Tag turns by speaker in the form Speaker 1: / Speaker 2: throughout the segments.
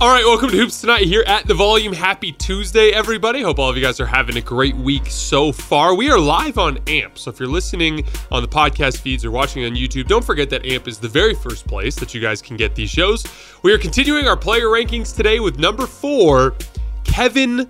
Speaker 1: All right, welcome to Hoops Tonight here at the Volume. Happy Tuesday, everybody. Hope all of you guys are having a great week so far. We are live on AMP, so if you're listening on the podcast feeds or watching on YouTube, don't forget that AMP is the very first place that you guys can get these shows. We are continuing our player rankings today with number four, Kevin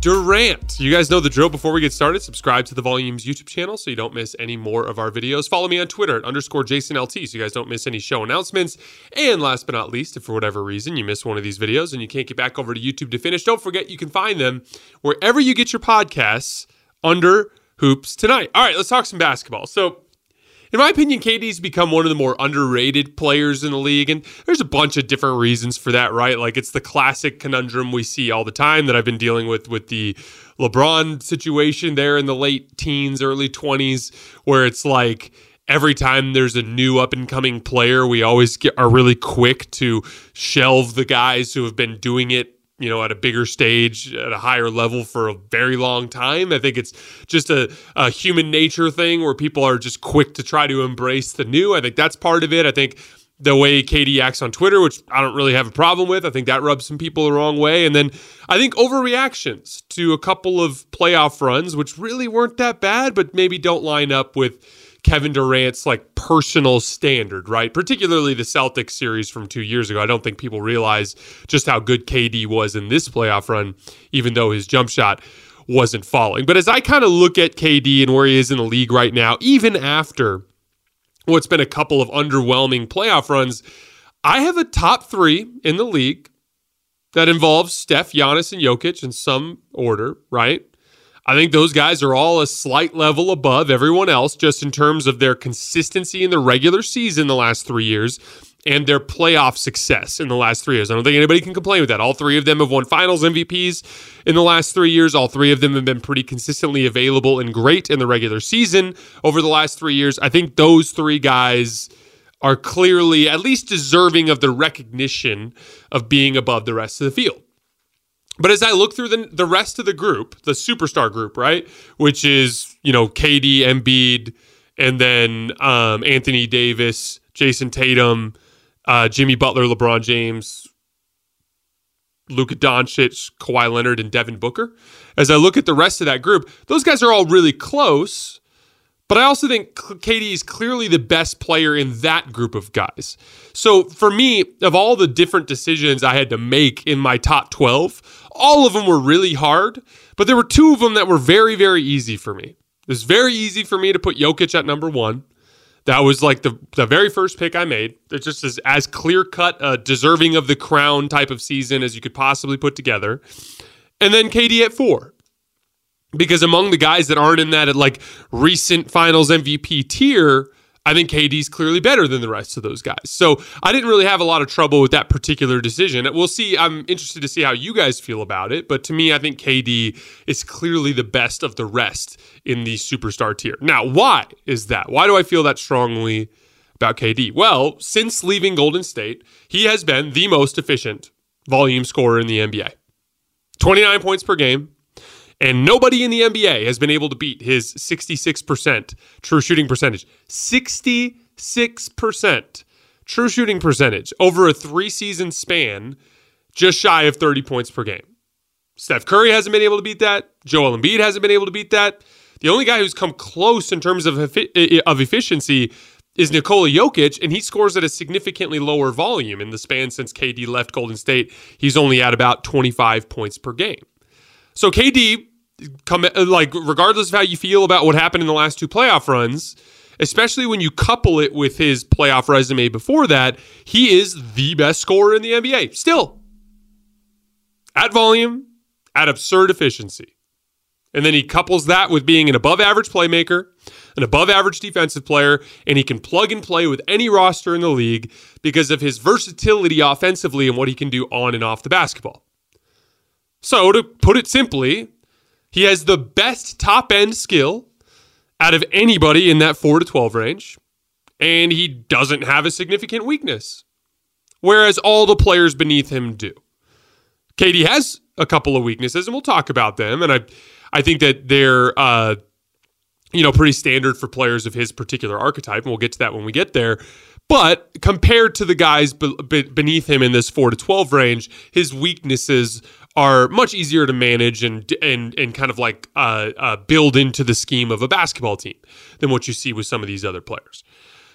Speaker 1: Durant. You guys know the drill. Before we get started, subscribe to the Volumes YouTube channel so you don't miss any more of our videos. Follow me on Twitter at underscore JasonLT so you guys don't miss any show announcements. And last but not least, if for whatever reason you miss one of these videos and you can't get back over to YouTube to finish, don't forget you can find them wherever you get your podcasts under Hoops Tonight. All right, let's talk some basketball. So, in my opinion, KD's become one of the more underrated players in the league, and there's a bunch of different reasons for that, right? Like it's the classic conundrum we see all the time that I've been dealing with with the LeBron situation there in the late teens, early 20s, where it's like every time there's a new up and coming player, we always get, are really quick to shelve the guys who have been doing it you know, at a bigger stage, at a higher level for a very long time. I think it's just a, a human nature thing where people are just quick to try to embrace the new. I think that's part of it. I think the way KD acts on Twitter, which I don't really have a problem with, I think that rubs some people the wrong way. And then I think overreactions to a couple of playoff runs, which really weren't that bad, but maybe don't line up with Kevin Durant's like personal standard, right? Particularly the Celtics series from two years ago. I don't think people realize just how good KD was in this playoff run, even though his jump shot wasn't falling. But as I kind of look at KD and where he is in the league right now, even after what's been a couple of underwhelming playoff runs, I have a top three in the league that involves Steph, Giannis, and Jokic in some order, right? I think those guys are all a slight level above everyone else just in terms of their consistency in the regular season the last three years and their playoff success in the last three years. I don't think anybody can complain with that. All three of them have won finals MVPs in the last three years. All three of them have been pretty consistently available and great in the regular season over the last three years. I think those three guys are clearly at least deserving of the recognition of being above the rest of the field. But as I look through the the rest of the group, the superstar group, right, which is you know KD, Embiid, and then um, Anthony Davis, Jayson Tatum, uh, Jimmy Butler, LeBron James, Luka Doncic, Kawhi Leonard, and Devin Booker. As I look at the rest of that group, those guys are all really close. But I also think KD is clearly the best player in that group of guys. So for me, of all the different decisions I had to make in my top 12, all of them were really hard, but there were two of them that were very, very easy for me. It was very easy for me to put Jokic at number one. That was like the, the very first pick I made. It's just as, as clear cut, uh, deserving of the crown type of season as you could possibly put together. And then KD at four. Because among the guys that aren't in that like recent finals MVP tier, I think KD's clearly better than the rest of those guys. So I didn't really have a lot of trouble with that particular decision. We'll see. I'm interested to see how you guys feel about it. But to me, I think KD is clearly the best of the rest in the superstar tier. Now, why is that? Why do I feel that strongly about KD? Well, since leaving Golden State, he has been the most efficient volume scorer in the NBA 29 points per game. And nobody in the NBA has been able to beat his 66% true shooting percentage. 66% true shooting percentage over a three season span, just shy of 30 points per game. Steph Curry hasn't been able to beat that. Joel Embiid hasn't been able to beat that. The only guy who's come close in terms of, of efficiency is Nikola Jokic, and he scores at a significantly lower volume in the span since KD left Golden State. He's only at about 25 points per game. So KD, come uh, like regardless of how you feel about what happened in the last two playoff runs, especially when you couple it with his playoff resume before that, he is the best scorer in the NBA. Still, at volume, at absurd efficiency. And then he couples that with being an above average playmaker, an above average defensive player, and he can plug and play with any roster in the league because of his versatility offensively and what he can do on and off the basketball. So, to put it simply, he has the best top end skill out of anybody in that 4 to 12 range, and he doesn't have a significant weakness, whereas all the players beneath him do. KD has a couple of weaknesses, and we'll talk about them. And I, I think that they're, uh, you know, pretty standard for players of his particular archetype, and we'll get to that when we get there. But compared to the guys beneath him in this four to twelve range, his weaknesses are much easier to manage and and and kind of like uh, uh, build into the scheme of a basketball team than what you see with some of these other players.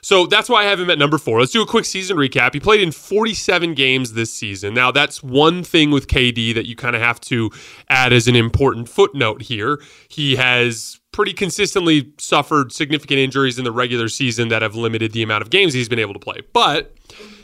Speaker 1: So that's why I have him at number four. Let's do a quick season recap. He played in 47 games this season. Now, that's one thing with KD that you kind of have to add as an important footnote here. He has pretty consistently suffered significant injuries in the regular season that have limited the amount of games he's been able to play. But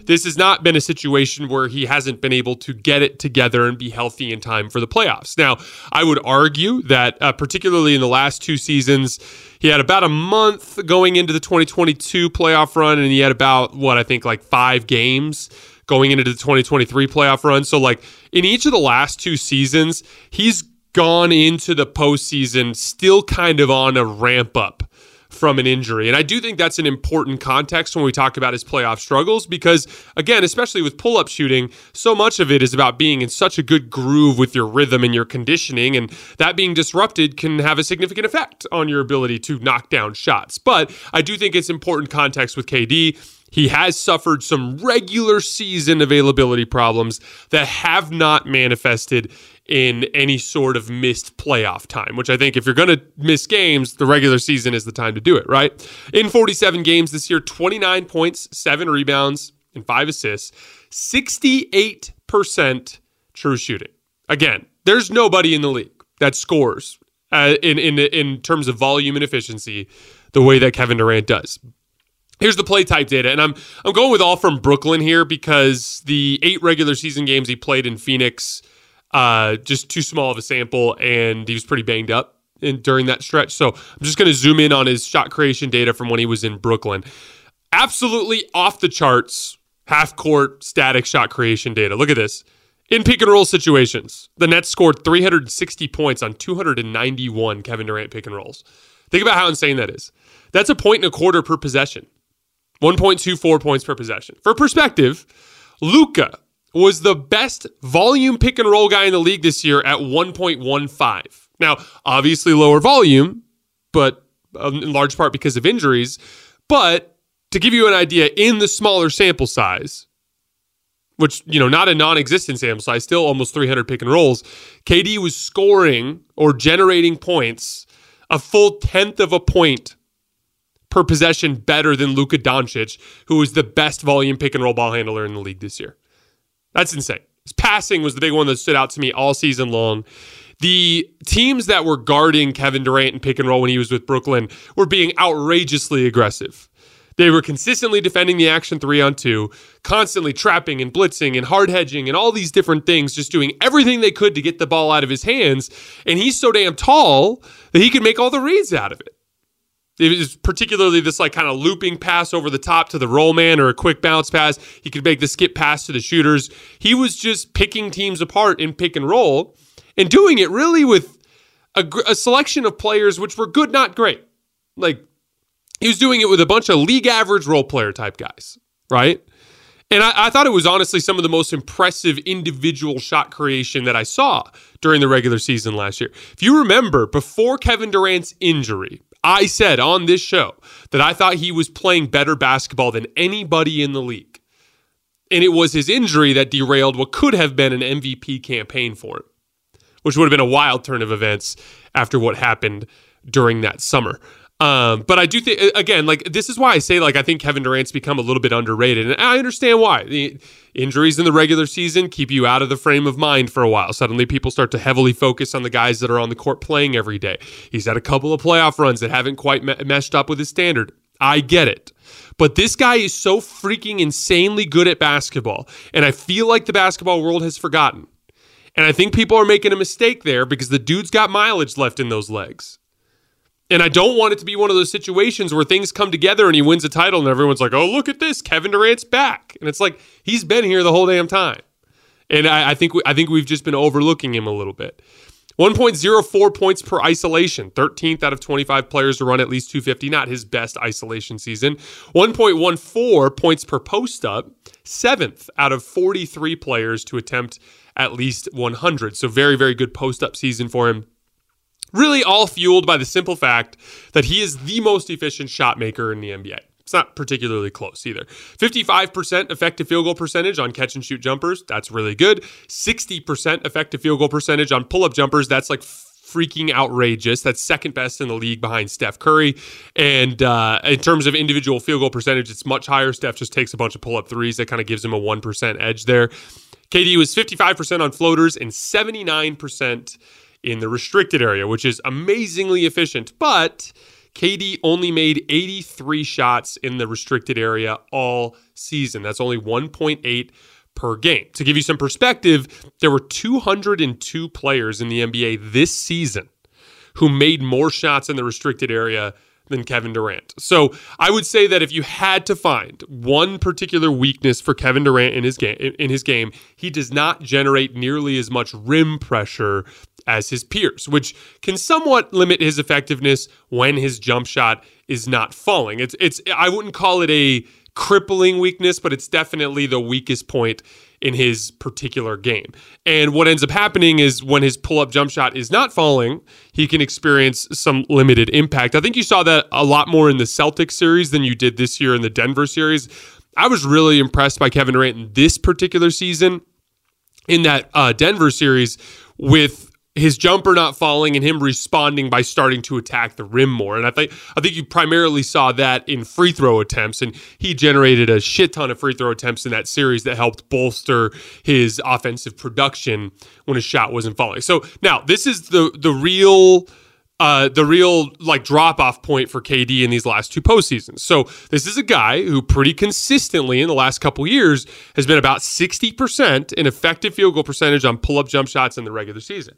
Speaker 1: this has not been a situation where he hasn't been able to get it together and be healthy in time for the playoffs. Now, I would argue that, uh, particularly in the last two seasons, he had about a month going into the 2022 playoff run, and he had about, what I think, like five games going into the 2023 playoff run. So, like, in each of the last two seasons, he's gone into the postseason still kind of on a ramp up from an injury. And I do think that's an important context when we talk about his playoff struggles because, again, especially with pull up shooting, so much of it is about being in such a good groove with your rhythm and your conditioning. And that being disrupted can have a significant effect on your ability to knock down shots. But I do think it's important context with KD. He has suffered some regular season availability problems that have not manifested in any sort of missed playoff time, which I think if you're going to miss games, the regular season is the time to do it, right? In 47 games this year, 29 points, seven rebounds, and five assists, 68% true shooting. Again, there's nobody in the league that scores uh, in, in, in terms of volume and efficiency the way that Kevin Durant does. Here's the play type data, and I'm I'm going with all from Brooklyn here because the eight regular season games he played in Phoenix uh, just too small of a sample, and he was pretty banged up in, during that stretch. So I'm just going to zoom in on his shot creation data from when he was in Brooklyn. Absolutely off the charts, half court static shot creation data. Look at this. In pick and roll situations, the Nets scored 360 points on 291 Kevin Durant pick and rolls. Think about how insane that is. That's a point and a quarter per possession. 1.24 points per possession. For perspective, Luka was the best volume pick and roll guy in the league this year at 1.15. Now, obviously lower volume, but um, in large part because of injuries. But to give you an idea, in the smaller sample size, which, you know, not a non existent sample size, still almost 300 pick and rolls, KD was scoring or generating points a full tenth of a point per possession better than Luka Doncic, who was the best volume pick and roll ball handler in the league this year. That's insane. His passing was the big one that stood out to me all season long. The teams that were guarding Kevin Durant and pick and roll when he was with Brooklyn were being outrageously aggressive. They were consistently defending the action three on two, constantly trapping and blitzing and hard hedging and all these different things, just doing everything they could to get the ball out of his hands. And he's so damn tall that he could make all the reads out of it. It was particularly this like kind of looping pass over the top to the roll man or a quick bounce pass. He could make the skip pass to the shooters. He was just picking teams apart in pick and roll and doing it really with a, a selection of players which were good, not great. Like he was doing it with a bunch of league average role player type guys, right? And I, I, thought it was honestly some of the most impressive individual shot creation that I saw during the regular season last year. If you remember, before Kevin Durant's injury, I said on this show that I thought he was playing better basketball than anybody in the league. And it was his injury that derailed what could have been an MVP campaign for him, which would have been a wild turn of events after what happened during that summer. Um, but I do think again, like this is why I say like I think Kevin Durant's become a little bit underrated, and I understand why. The injuries in the regular season keep you out of the frame of mind for a while. Suddenly, people start to heavily focus on the guys that are on the court playing every day. He's had a couple of playoff runs that haven't quite me- meshed up with his standard. I get it. But this guy is so freaking insanely good at basketball, and I feel like the basketball world has forgotten. And I think people are making a mistake there because the dude's got mileage left in those legs. And I don't want it to be one of those situations where things come together and he wins a title and everyone's like, oh, look at this. Kevin Durant's back. And it's like, he's been here the whole damn time. And I, I think we, I think we've just been overlooking him a little bit. 1.04 points per isolation, 13th out of 25 players to run at least 250, not his best isolation season. 1.14 points per post up, 7th out of 43 players to attempt at least 100. So, very, very good post up season for him. Really, all fueled by the simple fact that he is the most efficient shot maker in the NBA. It's not particularly close either. 55% effective field goal percentage on catch and shoot jumpers. That's really good. 60% effective field goal percentage on pull up jumpers. That's like freaking outrageous. That's second best in the league behind Steph Curry. And uh, in terms of individual field goal percentage, it's much higher. Steph just takes a bunch of pull up threes. That kind of gives him a 1% edge there. KD was 55% on floaters and 79% in the restricted area, which is amazingly efficient. But KD only made 83 shots in the restricted area all season. That's only 1.8 per game. To give you some perspective, there were 202 players in the NBA this season who made more shots in the restricted area than Kevin Durant. So I would say that if you had to find one particular weakness for Kevin Durant in his game, in his game, he does not generate nearly as much rim pressure as his peers, which can somewhat limit his effectiveness when his jump shot is not falling. It's it's I wouldn't call it a crippling weakness, but it's definitely the weakest point in his particular game. And what ends up happening is when his pull up jump shot is not falling, he can experience some limited impact. I think you saw that a lot more in the Celtics series than you did this year in the Denver series. I was really impressed by Kevin Durant in this particular season in that uh, Denver series with his jumper not falling and him responding by starting to attack the rim more. And I think I think you primarily saw that in free throw attempts, and he generated a shit ton of free throw attempts in that series that helped bolster his offensive production when his shot wasn't falling. So now this is the the real. Uh, the real like drop off point for KD in these last two postseasons. So this is a guy who pretty consistently in the last couple years has been about 60% in effective field goal percentage on pull up jump shots in the regular season.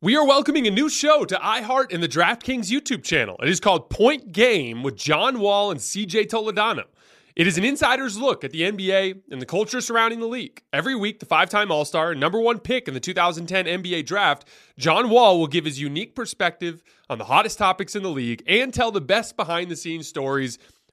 Speaker 1: We are welcoming a new show to iHeart and the DraftKings YouTube channel. It is called Point Game with John Wall and CJ Toledano. It is an insider's look at the NBA and the culture surrounding the league. Every week, the five time All Star and number one pick in the 2010 NBA draft, John Wall will give his unique perspective on the hottest topics in the league and tell the best behind the scenes stories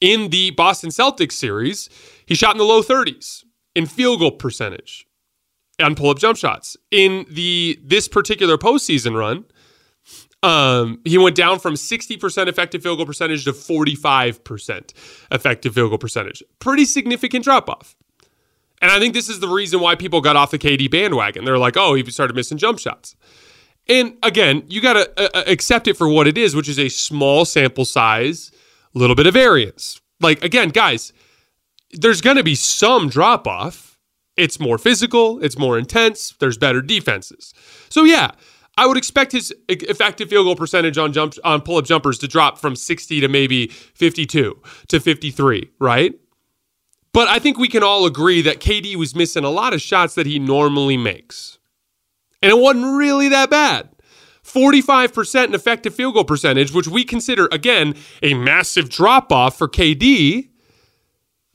Speaker 1: In the Boston Celtics series, he shot in the low 30s in field goal percentage on pull-up jump shots. In the this particular postseason run, um, he went down from 60% effective field goal percentage to 45% effective field goal percentage. Pretty significant drop off. And I think this is the reason why people got off the KD bandwagon. They're like, oh, he started missing jump shots. And again, you got to uh, uh, accept it for what it is, which is a small sample size, little bit of variance. Like, again, guys, there's going to be some drop off. It's more physical, it's more intense, there's better defenses. So, yeah, I would expect his effective field goal percentage on jump on pull up jumpers to drop from 60 to maybe 52 to 53, right? But I think we can all agree that KD was missing a lot of shots that he normally makes. And it wasn't really that bad. 45% in effective field goal percentage, which we consider, again, a massive drop off for KD.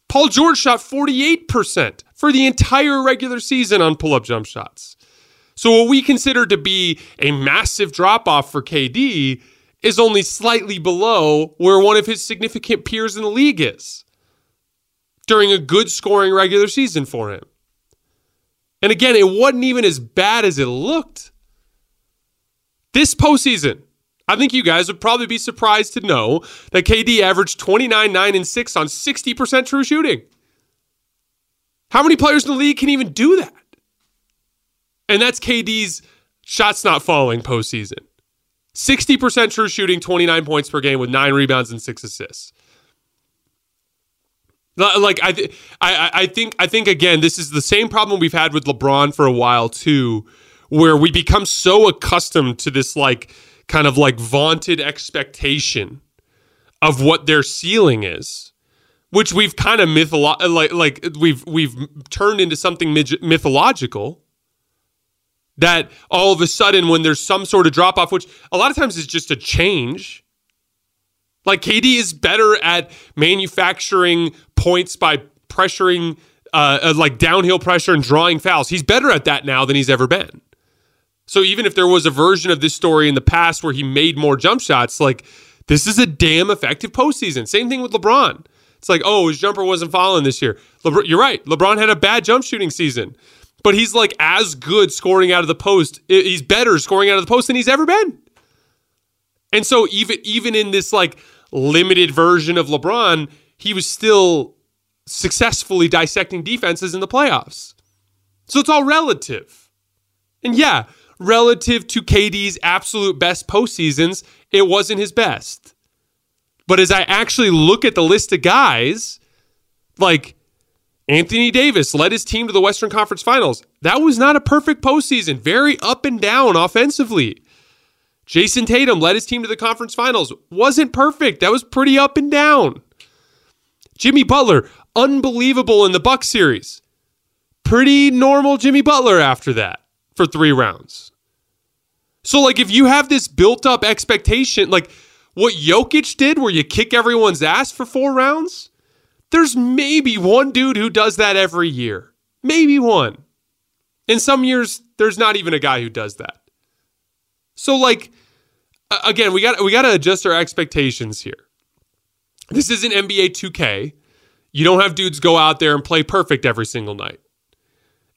Speaker 1: Paul George shot 48% for the entire regular season on pull up jump shots. So, what we consider to be a massive drop off for KD is only slightly below where one of his significant peers in the league is during a good scoring regular season for him. And again, it wasn't even as bad as it looked. This postseason, I think you guys would probably be surprised to know that KD averaged 29, 9, and 6 on 60% true shooting. How many players in the league can even do that? And that's KD's shots not falling postseason. 60% true shooting, 29 points per game with nine rebounds and six assists. Like I, th- I, I think, I think again, this is the same problem we've had with LeBron for a while too, where we become so accustomed to this like kind of like vaunted expectation of what their ceiling is, which we've kind of mytholo- like like we've we've turned into something mythological that all of a sudden when there's some sort of drop off, which a lot of times is just a change. Like KD is better at manufacturing points by pressuring, uh, uh, like downhill pressure and drawing fouls. He's better at that now than he's ever been. So even if there was a version of this story in the past where he made more jump shots, like this is a damn effective postseason. Same thing with LeBron. It's like, oh, his jumper wasn't falling this year. LeBron, you're right. LeBron had a bad jump shooting season but he's like as good scoring out of the post. He's better scoring out of the post than he's ever been. And so even even in this like limited version of LeBron, he was still successfully dissecting defenses in the playoffs. So it's all relative. And yeah, relative to KD's absolute best postseasons, it wasn't his best. But as I actually look at the list of guys, like Anthony Davis led his team to the Western Conference Finals. That was not a perfect postseason, very up and down offensively. Jayson Tatum led his team to the conference finals. Wasn't perfect. That was pretty up and down. Jimmy Butler, unbelievable in the Buck series. Pretty normal Jimmy Butler after that for 3 rounds. So like if you have this built up expectation like what Jokic did where you kick everyone's ass for 4 rounds, there's maybe one dude who does that every year. Maybe one. In some years, there's not even a guy who does that. So, like, again, we got we got to adjust our expectations here. This isn't NBA 2K. You don't have dudes go out there and play perfect every single night.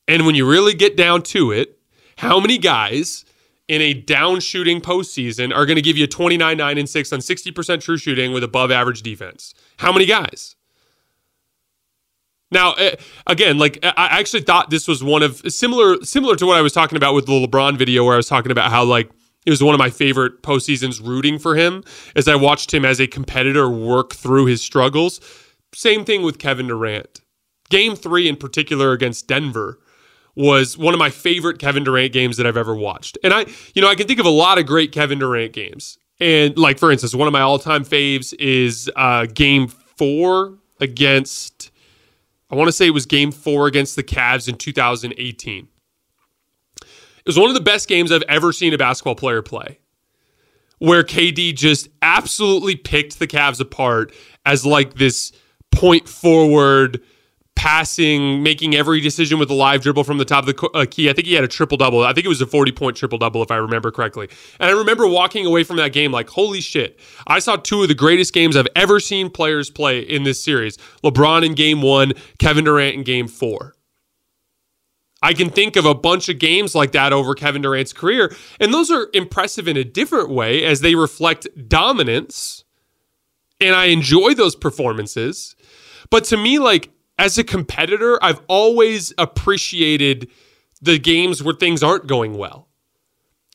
Speaker 1: And when you really get down to it, how many guys in a down shooting postseason are going to give you 29, 9, and 6 on 60% true shooting with above average defense? How many guys? Now, eh, again, like I actually thought this was one of similar similar to what I was talking about with the LeBron video, where I was talking about how like it was one of my favorite postseasons rooting for him as I watched him as a competitor work through his struggles. Same thing with Kevin Durant. Game three in particular against Denver was one of my favorite Kevin Durant games that I've ever watched. And I, you know, I can think of a lot of great Kevin Durant games. And like for instance, one of my all-time faves is uh, game four against I want to say it was game four against the Cavs in 2018. It was one of the best games I've ever seen a basketball player play, where KD just absolutely picked the Cavs apart as like this point forward passing, making every decision with a live dribble from the top of the uh, key. I think he had a triple double. I think it was a 40 point triple double, if I remember correctly. And I remember walking away from that game like, holy shit, I saw two of the greatest games I've ever seen players play in this series LeBron in game one, Kevin Durant in game four. I can think of a bunch of games like that over Kevin Durant's career. And those are impressive in a different way as they reflect dominance. And I enjoy those performances. But to me, like, as a competitor, I've always appreciated the games where things aren't going well,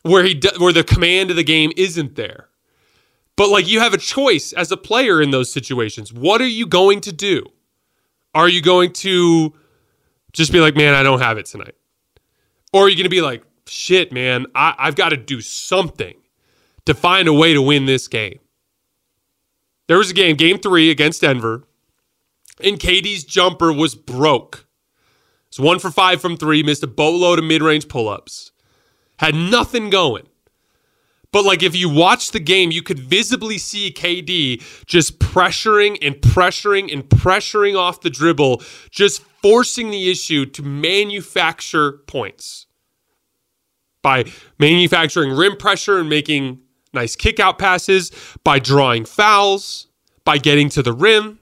Speaker 1: where he where the command of the game isn't there. But like you have a choice as a player in those situations. What are you going to do? Are you going to just be like, man, I don't have it tonight? Or are you going to be like, shit, man, I, I've got to do something to find a way to win this game? There was a game, game three against Denver and KD's jumper was broke. It's one for five from three, missed a boatload of mid range pull ups, had nothing going. But like if you watch the game, you could visibly see KD just pressuring and pressuring and pressuring off the dribble, just forcing the issue to manufacture points by manufacturing rim pressure and making nice kick out passes, by drawing fouls, by getting to the rim.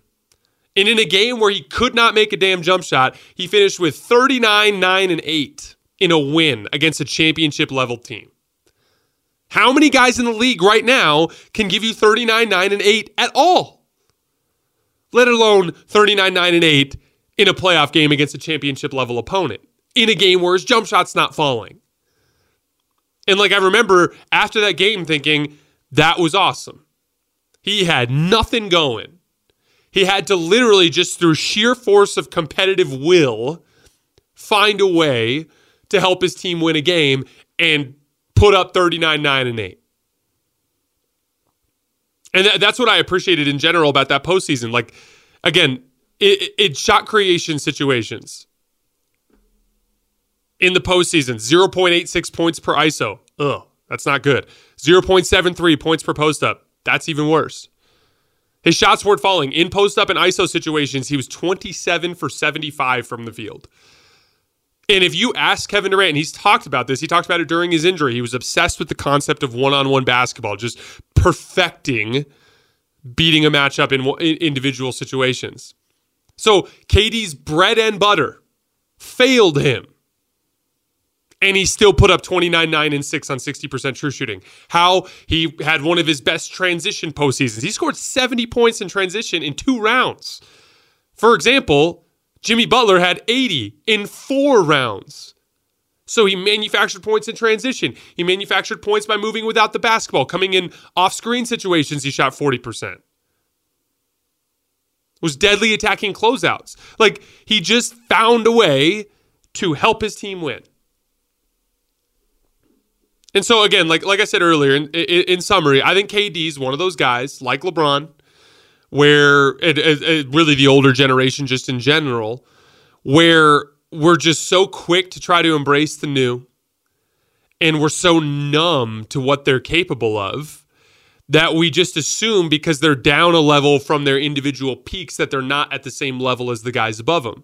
Speaker 1: And in a game where he could not make a damn jump shot, he finished with 39, 9, and 8 in a win against a championship level team. How many guys in the league right now can give you 39, 9, and 8 at all? Let alone 39, 9, and 8 in a playoff game against a championship level opponent, in a game where his jump shot's not falling. And like I remember after that game thinking, that was awesome. He had nothing going. He had to literally just through sheer force of competitive will find a way to help his team win a game and put up 39 9 and 8. And that's what I appreciated in general about that postseason. Like, again, it, it shot creation situations in the postseason 0.86 points per ISO. Ugh, that's not good. 0.73 points per post up. That's even worse. His shots weren't falling. In post up and ISO situations, he was 27 for 75 from the field. And if you ask Kevin Durant, and he's talked about this, he talked about it during his injury. He was obsessed with the concept of one on one basketball, just perfecting beating a matchup in individual situations. So KD's bread and butter failed him and he still put up 29, 9, and 6 on 60% true shooting. How he had one of his best transition postseasons. He scored 70 points in transition in two rounds. For example, Jimmy Butler had 80 in four rounds. So he manufactured points in transition. He manufactured points by moving without the basketball. Coming in off screen situations, he shot 40%. Was deadly attacking closeouts. Like he just found a way to help his team win. And so again, like like I said earlier, in, in, in summary, I think KD is one of those guys like LeBron, where it, it, it, really the older generation, just in general, where we're just so quick to try to embrace the new, and we're so numb to what they're capable of that we just assume because they're down a level from their individual peaks that they're not at the same level as the guys above them.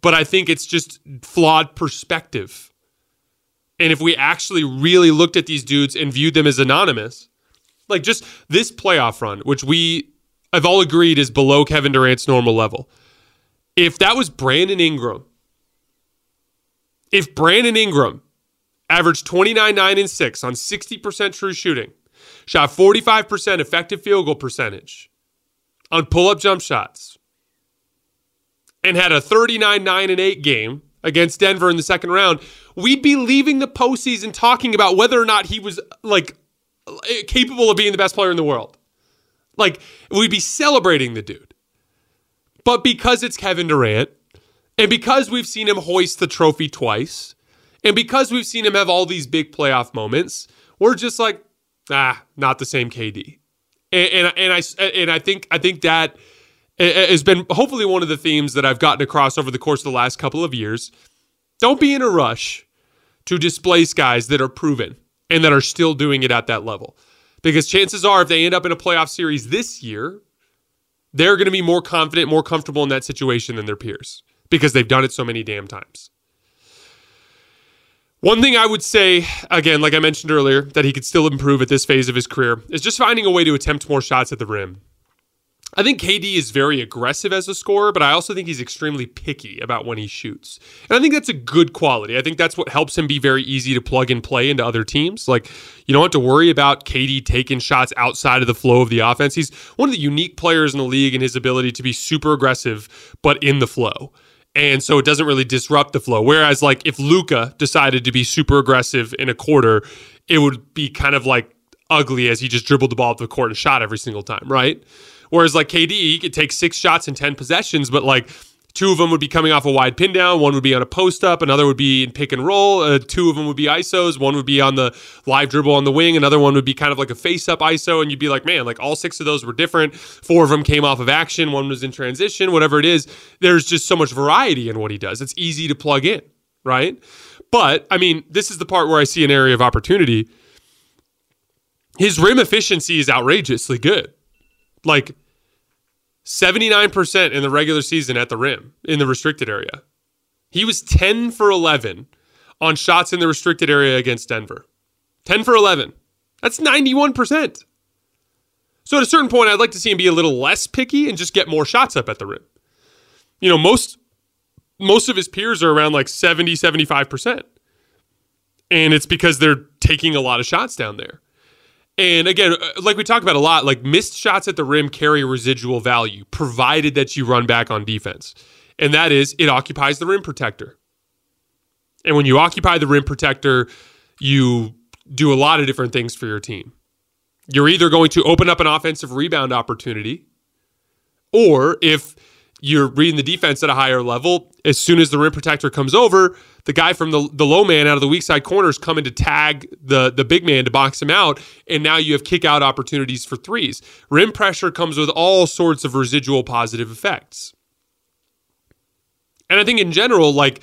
Speaker 1: But I think it's just flawed perspective and if we actually really looked at these dudes and viewed them as anonymous, like just this playoff run, which we have all agreed is below Kevin Durant's normal level. If that was Brandon Ingram, if Brandon Ingram averaged 29, 9, and 6 on 60% true shooting, shot 45% effective field goal percentage on pull up jump shots, and had a 39, 9, and 8 game against Denver in the second round, we'd be leaving the postseason talking about whether or not he was like capable of being the best player in the world. Like we'd be celebrating the dude. But because it's Kevin Durant, and because we've seen him hoist the trophy twice, and because we've seen him have all these big playoff moments, we're just like, ah, not the same KD. And, and, and I and I think I think that has been hopefully one of the themes that I've gotten across over the course of the last couple of years. Don't be in a rush to displace guys that are proven and that are still doing it at that level. Because chances are, if they end up in a playoff series this year, they're going to be more confident, more comfortable in that situation than their peers because they've done it so many damn times. One thing I would say, again, like I mentioned earlier, that he could still improve at this phase of his career is just finding a way to attempt more shots at the rim. I think KD is very aggressive as a scorer, but I also think he's extremely picky about when he shoots. And I think that's a good quality. I think that's what helps him be very easy to plug and play into other teams. Like, you don't have to worry about KD taking shots outside of the flow of the offense. He's one of the unique players in the league in his ability to be super aggressive, but in the flow. And so it doesn't really disrupt the flow. Whereas, like, if Luka decided to be super aggressive in a quarter, it would be kind of like ugly as he just dribbled the ball up the court and shot every single time, right? Whereas like KD, he could take six shots in 10 possessions, but like two of them would be coming off a wide pin down, one would be on a post up, another would be in pick and roll, uh, two of them would be ISOs, one would be on the live dribble on the wing, another one would be kind of like a face up ISO, and you'd be like, man, like all six of those were different. Four of them came off of action, one was in transition, whatever it is. There's just so much variety in what he does. It's easy to plug in, right? But I mean, this is the part where I see an area of opportunity. His rim efficiency is outrageously good. Like 79% in the regular season at the rim in the restricted area. He was 10 for 11 on shots in the restricted area against Denver. 10 for 11. That's 91%. So at a certain point, I'd like to see him be a little less picky and just get more shots up at the rim. You know, most most of his peers are around like 70, 75%. And it's because they're taking a lot of shots down there. And again, uh, like we talk about a lot, like missed shots at the rim carry residual value, provided that you run back on defense. And that is, it occupies the rim protector. And when you occupy the rim protector, you do a lot of different things for your team. You're either going to open up an offensive rebound opportunity, or if you're reading the defense at a higher level. As soon as the rim protector comes over, the guy from the, the low man out of the weak side corner is coming to tag the, the big man to box him out. And now you have kick out opportunities for threes. Rim pressure comes with all sorts of residual positive effects. And I think in general, like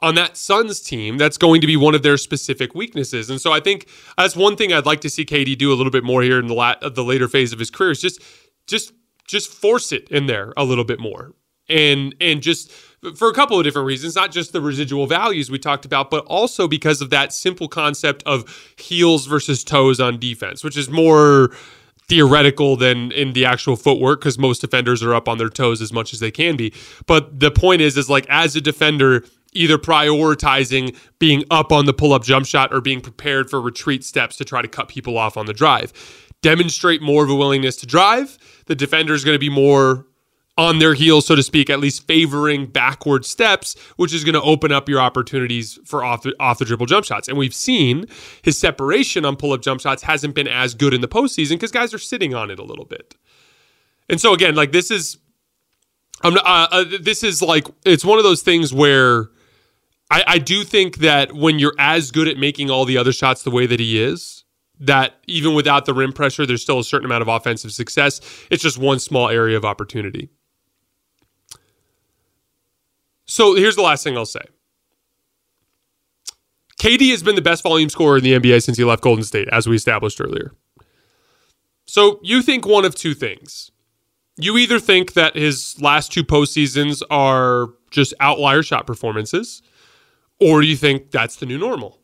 Speaker 1: on that Suns team, that's going to be one of their specific weaknesses. And so I think that's one thing I'd like to see KD do a little bit more here in the la- the later phase of his career is just just just force it in there a little bit more. And and just for a couple of different reasons not just the residual values we talked about but also because of that simple concept of heels versus toes on defense which is more theoretical than in the actual footwork because most defenders are up on their toes as much as they can be. But the point is is like as a defender either prioritizing being up on the pull-up jump shot or being prepared for retreat steps to try to cut people off on the drive demonstrate more of a willingness to drive the defender is going to be more on their heels, so to speak, at least favoring backward steps, which is going to open up your opportunities for off the, off the dribble jump shots. And we've seen his separation on pull up jump shots hasn't been as good in the postseason because guys are sitting on it a little bit. And so again, like this is, I'm uh, uh, this is like it's one of those things where I, I do think that when you're as good at making all the other shots the way that he is, that even without the rim pressure, there's still a certain amount of offensive success. It's just one small area of opportunity. So here's the last thing I'll say. KD has been the best volume scorer in the NBA since he left Golden State, as we established earlier. So you think one of two things. You either think that his last two postseasons are just outlier shot performances, or you think that's the new normal.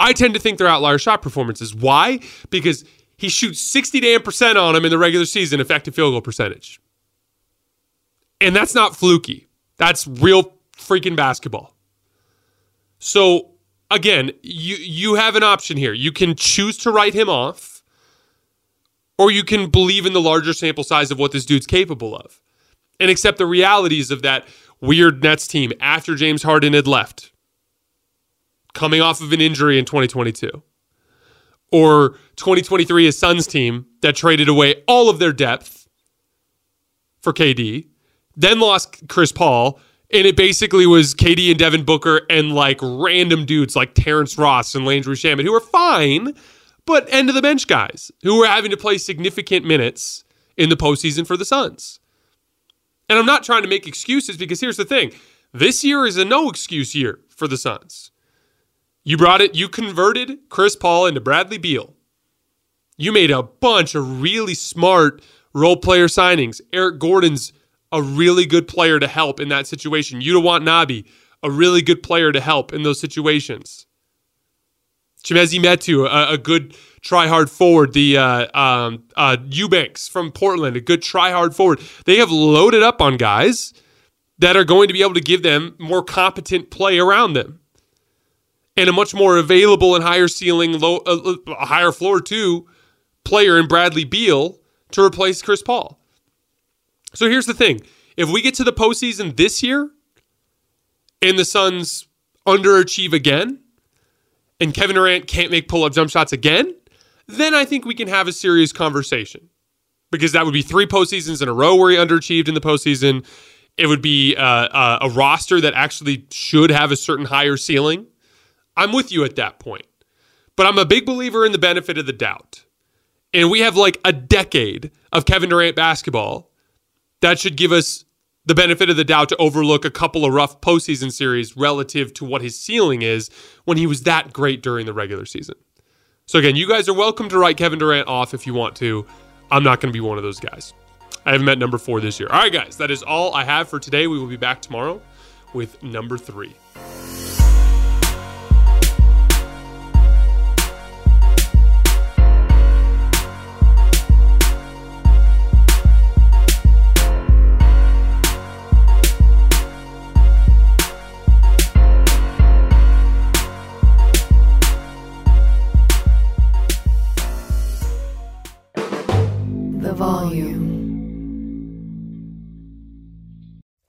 Speaker 1: I tend to think they're outlier shot performances. Why? Because he shoots 60 damn percent on them in the regular season effective field goal percentage. And that's not fluky. That's real freaking basketball. So again, you you have an option here. You can choose to write him off, or you can believe in the larger sample size of what this dude's capable of, and accept the realities of that weird Nets team after James Harden had left, coming off of an injury in 2022, or 2023 a Suns team that traded away all of their depth for KD then lost Chris Paul. And it basically was KD and Devin Booker and like random dudes like Terrence Ross and Landry Shamet who were fine, but end of the bench guys who were having to play significant minutes in the postseason for the Suns. And I'm not trying to make excuses because here's the thing this year is a no excuse year for the Suns. You brought it, you converted Chris Paul into Bradley Beal. You made a bunch of really smart role player signings. Eric Gordon's a really good player to help in that situation. Yuta Watanabe, a really good player to help in those situations. Chimezie Metu, a, a good try hard forward. The uh, um, uh, Eubanks from Portland, a good try hard forward. They have loaded up on guys that are going to be able to give them more competent play around them and a much more available and higher ceiling, low, uh, a higher floor too player in Bradley Beal to replace Chris Paul. So here's the thing: if we get to the postseason this year and the Suns underachieve again, and Kevin Durant can't make pull up jump shots again, then I think we can have a serious conversation. Because that would be three postseasons in a row where he underachieved in the postseason. It would be uh, uh, a roster that actually should have a certain higher ceiling. I'm with you at that point. But I'm a big believer in the benefit of the doubt. And we have like a decade of Kevin Durant basketball that should give us the benefit of the doubt to overlook a couple of rough postseason series relative to what his ceiling is when he was that great during the regular season. So, again, you guys are welcome to write Kevin Durant off if you want to. I'm not going to be one of those guys. I haven't met number four this year. All right, guys, that is all I have for today. We will be back tomorrow with number three.